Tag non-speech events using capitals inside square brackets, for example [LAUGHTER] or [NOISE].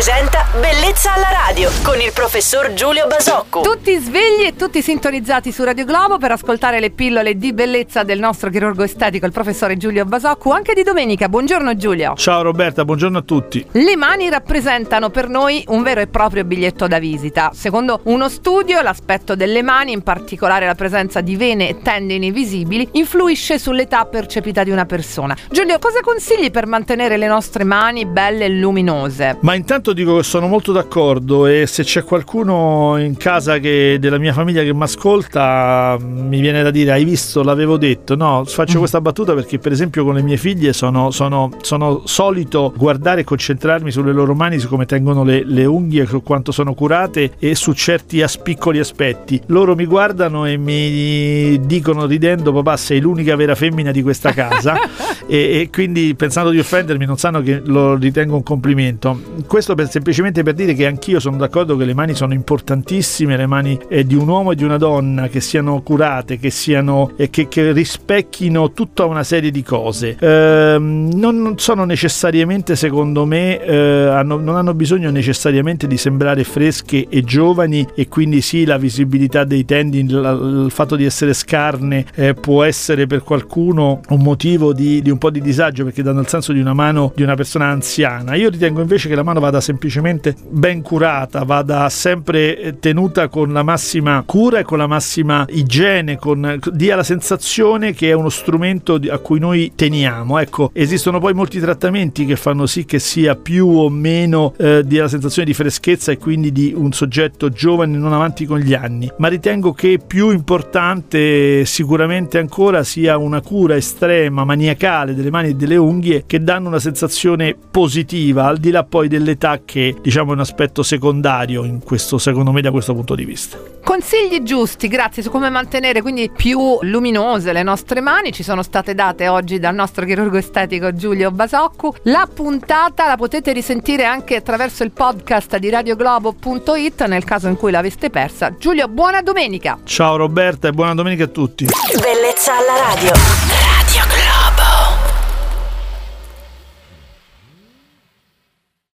presenta Bellezza alla radio con il professor Giulio Basocco. Tutti svegli e tutti sintonizzati su Radio Globo per ascoltare le pillole di bellezza del nostro chirurgo estetico, il professore Giulio Basocco, anche di domenica. Buongiorno Giulio. Ciao Roberta, buongiorno a tutti. Le mani rappresentano per noi un vero e proprio biglietto da visita. Secondo uno studio, l'aspetto delle mani, in particolare la presenza di vene e tendini visibili, influisce sull'età percepita di una persona. Giulio, cosa consigli per mantenere le nostre mani belle e luminose? Ma intanto dico che sono molto d'accordo e se c'è qualcuno in casa che, della mia famiglia che mi ascolta, mi viene da dire, hai visto, l'avevo detto. No, faccio mm. questa battuta perché per esempio con le mie figlie sono, sono, sono solito guardare e concentrarmi sulle loro mani, su come tengono le, le unghie, su quanto sono curate e su certi as- piccoli aspetti. Loro mi guardano e mi dicono ridendo, papà sei l'unica vera femmina di questa casa [LAUGHS] e, e quindi pensando di offendermi non sanno che lo ritengo un complimento. Questo per, semplicemente per dire che anch'io sono d'accordo che le mani sono importantissime, le mani eh, di un uomo e di una donna che siano curate, che siano eh, che, che, rispecchino tutta una serie di cose. Eh, non, non, sono necessariamente, secondo me, eh, hanno, non hanno bisogno necessariamente di sembrare fresche e giovani e quindi sì, la visibilità dei tendini, il fatto di essere scarne eh, può essere per qualcuno un motivo di, di un po' di disagio perché danno il senso di una mano di una persona anziana. Io ritengo invece che la mano vada semplicemente ben curata, vada sempre eh, tenuta con la massima cura e con la massima igiene, con, dia la sensazione che è uno strumento a cui noi teniamo. Ecco, esistono poi molti trattamenti che fanno sì che sia più o meno eh, dia la sensazione di freschezza e quindi di un soggetto giovane non avanti con gli anni, ma ritengo che più importante sicuramente ancora sia una cura estrema, maniacale delle mani e delle unghie che danno una sensazione positiva, al di là poi dell'età che diciamo è un aspetto secondario in questo, secondo me, da questo punto di vista. Consigli giusti, grazie, su come mantenere quindi più luminose le nostre mani ci sono state date oggi dal nostro chirurgo estetico Giulio Basoccu. La puntata la potete risentire anche attraverso il podcast di radioglobo.it nel caso in cui l'aveste persa. Giulio, buona domenica! Ciao Roberta e buona domenica a tutti! Bellezza alla radio!